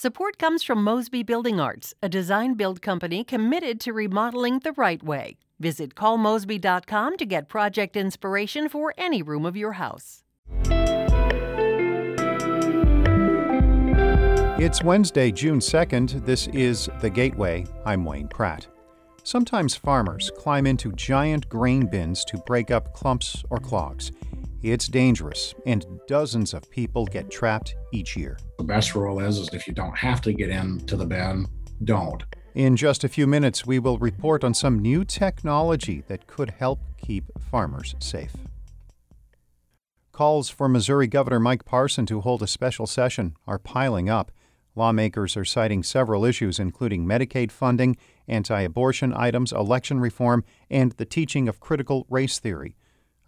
Support comes from Mosby Building Arts, a design build company committed to remodeling the right way. Visit callmosby.com to get project inspiration for any room of your house. It's Wednesday, June 2nd. This is The Gateway. I'm Wayne Pratt. Sometimes farmers climb into giant grain bins to break up clumps or clogs. It's dangerous, and dozens of people get trapped each year. The best rule is, is if you don't have to get into the bin, don't. In just a few minutes, we will report on some new technology that could help keep farmers safe. Calls for Missouri Governor Mike Parson to hold a special session are piling up. Lawmakers are citing several issues, including Medicaid funding, anti abortion items, election reform, and the teaching of critical race theory.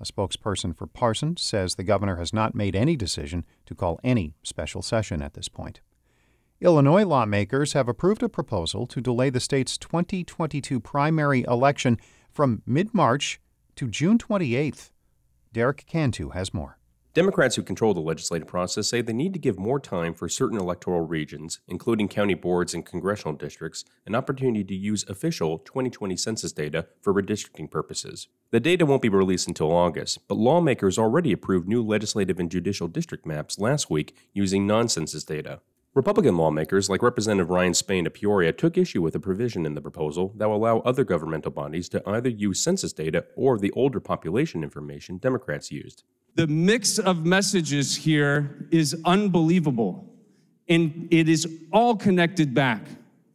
A spokesperson for Parson says the governor has not made any decision to call any special session at this point. Illinois lawmakers have approved a proposal to delay the state's 2022 primary election from mid March to June 28th. Derek Cantu has more. Democrats who control the legislative process say they need to give more time for certain electoral regions, including county boards and congressional districts, an opportunity to use official 2020 census data for redistricting purposes. The data won't be released until August, but lawmakers already approved new legislative and judicial district maps last week using non census data. Republican lawmakers, like Representative Ryan Spain of Peoria, took issue with a provision in the proposal that will allow other governmental bodies to either use census data or the older population information Democrats used. The mix of messages here is unbelievable, and it is all connected back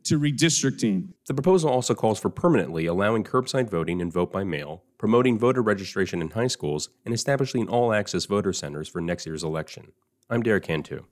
to redistricting. The proposal also calls for permanently allowing curbside voting and vote by mail, promoting voter registration in high schools, and establishing all access voter centers for next year's election. I'm Derek Cantu.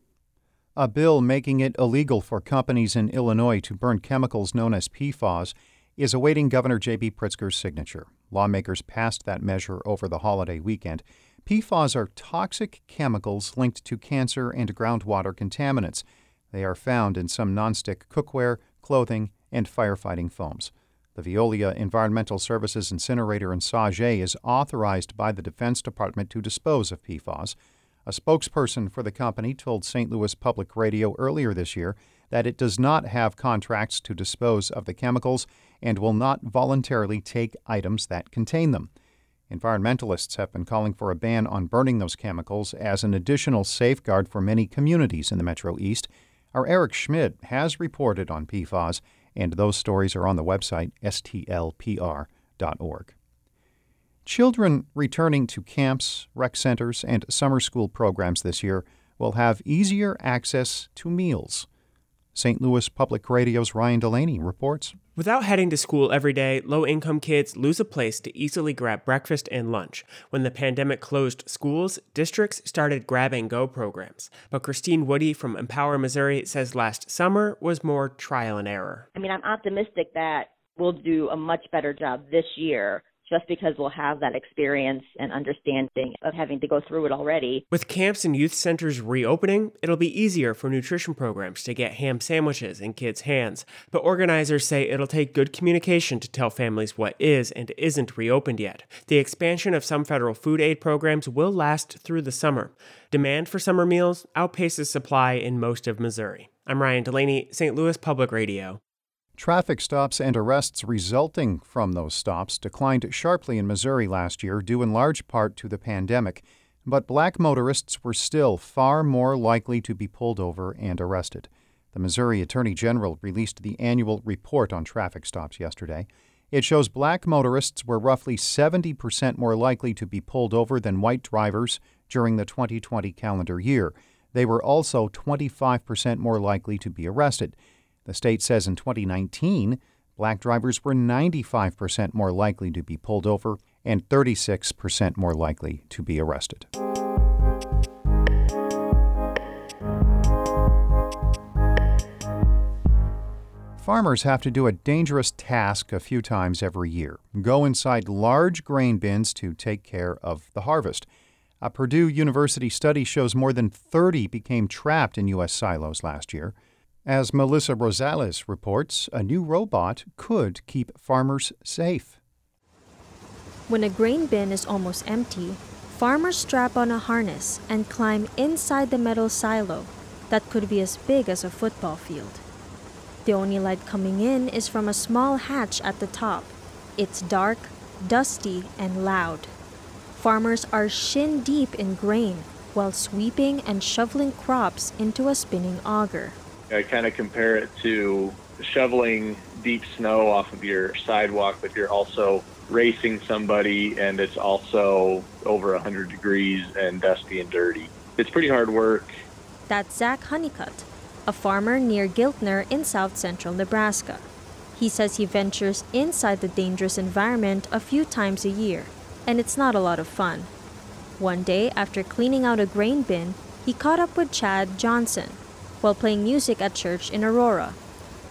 A bill making it illegal for companies in Illinois to burn chemicals known as PFAS is awaiting Governor J.B. Pritzker's signature. Lawmakers passed that measure over the holiday weekend. PFAS are toxic chemicals linked to cancer and groundwater contaminants. They are found in some nonstick cookware, clothing, and firefighting foams. The Veolia Environmental Services incinerator in Sauget is authorized by the Defense Department to dispose of PFAS. A spokesperson for the company told St. Louis Public Radio earlier this year that it does not have contracts to dispose of the chemicals and will not voluntarily take items that contain them. Environmentalists have been calling for a ban on burning those chemicals as an additional safeguard for many communities in the Metro East. Our Eric Schmid has reported on PFAS, and those stories are on the website stlpr.org. Children returning to camps, rec centers, and summer school programs this year will have easier access to meals. St. Louis Public Radio's Ryan Delaney reports. Without heading to school every day, low income kids lose a place to easily grab breakfast and lunch. When the pandemic closed schools, districts started grab and go programs. But Christine Woody from Empower Missouri says last summer was more trial and error. I mean, I'm optimistic that we'll do a much better job this year just because we'll have that experience and understanding of having to go through it already. With camps and youth centers reopening, it'll be easier for nutrition programs to get ham sandwiches in kids' hands. But organizers say it'll take good communication to tell families what is and isn't reopened yet. The expansion of some federal food aid programs will last through the summer. Demand for summer meals outpaces supply in most of Missouri. I'm Ryan Delaney, St. Louis Public Radio. Traffic stops and arrests resulting from those stops declined sharply in Missouri last year, due in large part to the pandemic. But black motorists were still far more likely to be pulled over and arrested. The Missouri Attorney General released the annual report on traffic stops yesterday. It shows black motorists were roughly 70% more likely to be pulled over than white drivers during the 2020 calendar year. They were also 25% more likely to be arrested. The state says in 2019, black drivers were 95% more likely to be pulled over and 36% more likely to be arrested. Farmers have to do a dangerous task a few times every year go inside large grain bins to take care of the harvest. A Purdue University study shows more than 30 became trapped in U.S. silos last year. As Melissa Rosales reports, a new robot could keep farmers safe. When a grain bin is almost empty, farmers strap on a harness and climb inside the metal silo. that could be as big as a football field. The only light coming in is from a small hatch at the top. It's dark, dusty, and loud. Farmers are shin deep in grain while sweeping and shoveling crops into a spinning auger. I kind of compare it to shoveling deep snow off of your sidewalk, but you're also racing somebody and it's also over 100 degrees and dusty and dirty. It's pretty hard work. That's Zach Honeycutt, a farmer near Giltner in south central Nebraska. He says he ventures inside the dangerous environment a few times a year, and it's not a lot of fun. One day, after cleaning out a grain bin, he caught up with Chad Johnson while playing music at church in Aurora.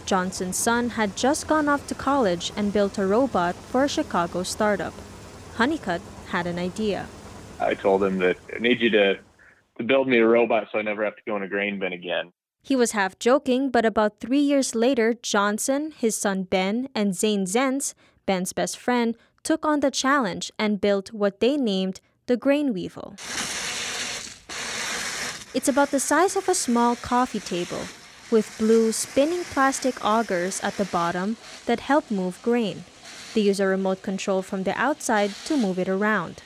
Johnson's son had just gone off to college and built a robot for a Chicago startup. Honeycutt had an idea. I told him that I need you to, to build me a robot so I never have to go in a grain bin again. He was half joking, but about three years later, Johnson, his son Ben, and Zane Zentz, Ben's best friend, took on the challenge and built what they named the Grain Weevil. It's about the size of a small coffee table, with blue spinning plastic augers at the bottom that help move grain. They use a remote control from the outside to move it around.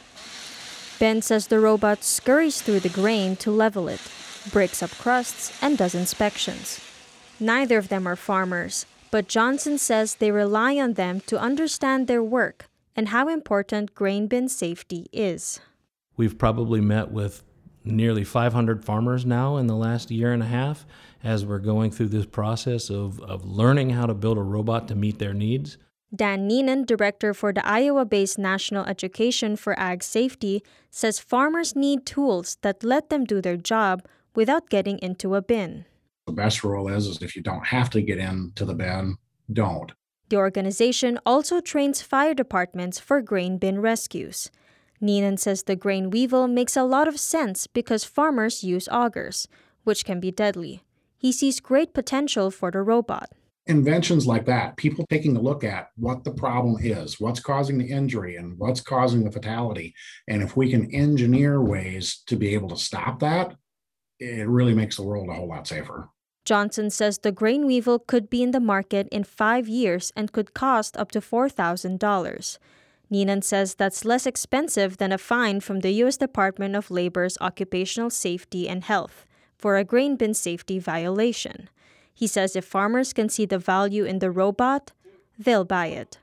Ben says the robot scurries through the grain to level it, breaks up crusts, and does inspections. Neither of them are farmers, but Johnson says they rely on them to understand their work and how important grain bin safety is. We've probably met with nearly 500 farmers now in the last year and a half as we're going through this process of, of learning how to build a robot to meet their needs. Dan Neenan, director for the Iowa based National Education for Ag Safety, says farmers need tools that let them do their job without getting into a bin. The best rule is, is if you don't have to get into the bin, don't. The organization also trains fire departments for grain bin rescues. Neenan says the grain weevil makes a lot of sense because farmers use augers, which can be deadly. He sees great potential for the robot. Inventions like that, people taking a look at what the problem is, what's causing the injury, and what's causing the fatality. And if we can engineer ways to be able to stop that, it really makes the world a whole lot safer. Johnson says the grain weevil could be in the market in five years and could cost up to $4,000. Neenan says that's less expensive than a fine from the U.S. Department of Labor's Occupational Safety and Health for a grain bin safety violation. He says if farmers can see the value in the robot, they'll buy it.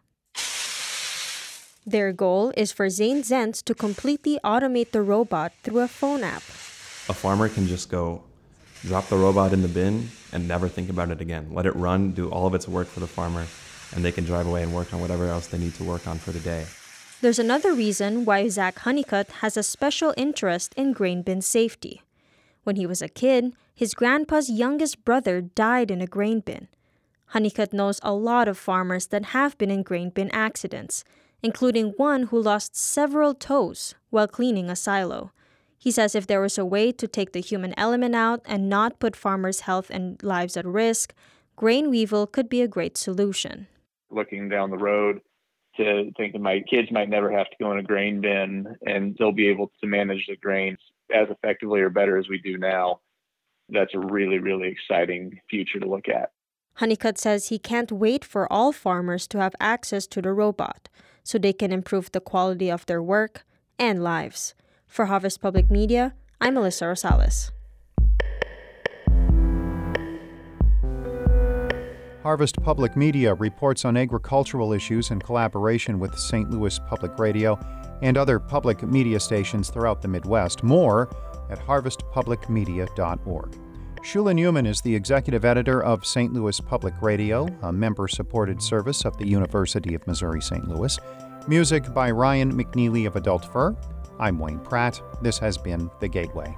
Their goal is for Zane Zentz to completely automate the robot through a phone app. A farmer can just go drop the robot in the bin and never think about it again. Let it run, do all of its work for the farmer, and they can drive away and work on whatever else they need to work on for the day. There's another reason why Zach Honeycutt has a special interest in grain bin safety. When he was a kid, his grandpa's youngest brother died in a grain bin. Honeycutt knows a lot of farmers that have been in grain bin accidents, including one who lost several toes while cleaning a silo. He says if there was a way to take the human element out and not put farmers' health and lives at risk, grain weevil could be a great solution. Looking down the road to thinking my kids might never have to go in a grain bin and they'll be able to manage the grains as effectively or better as we do now. That's a really, really exciting future to look at. Honeycutt says he can't wait for all farmers to have access to the robot so they can improve the quality of their work and lives. For Harvest Public Media, I'm Melissa Rosales. Harvest Public Media reports on agricultural issues in collaboration with St. Louis Public Radio and other public media stations throughout the Midwest. More at harvestpublicmedia.org. Shula Neuman is the executive editor of St. Louis Public Radio, a member supported service of the University of Missouri St. Louis. Music by Ryan McNeely of Adult Fur. I'm Wayne Pratt. This has been The Gateway.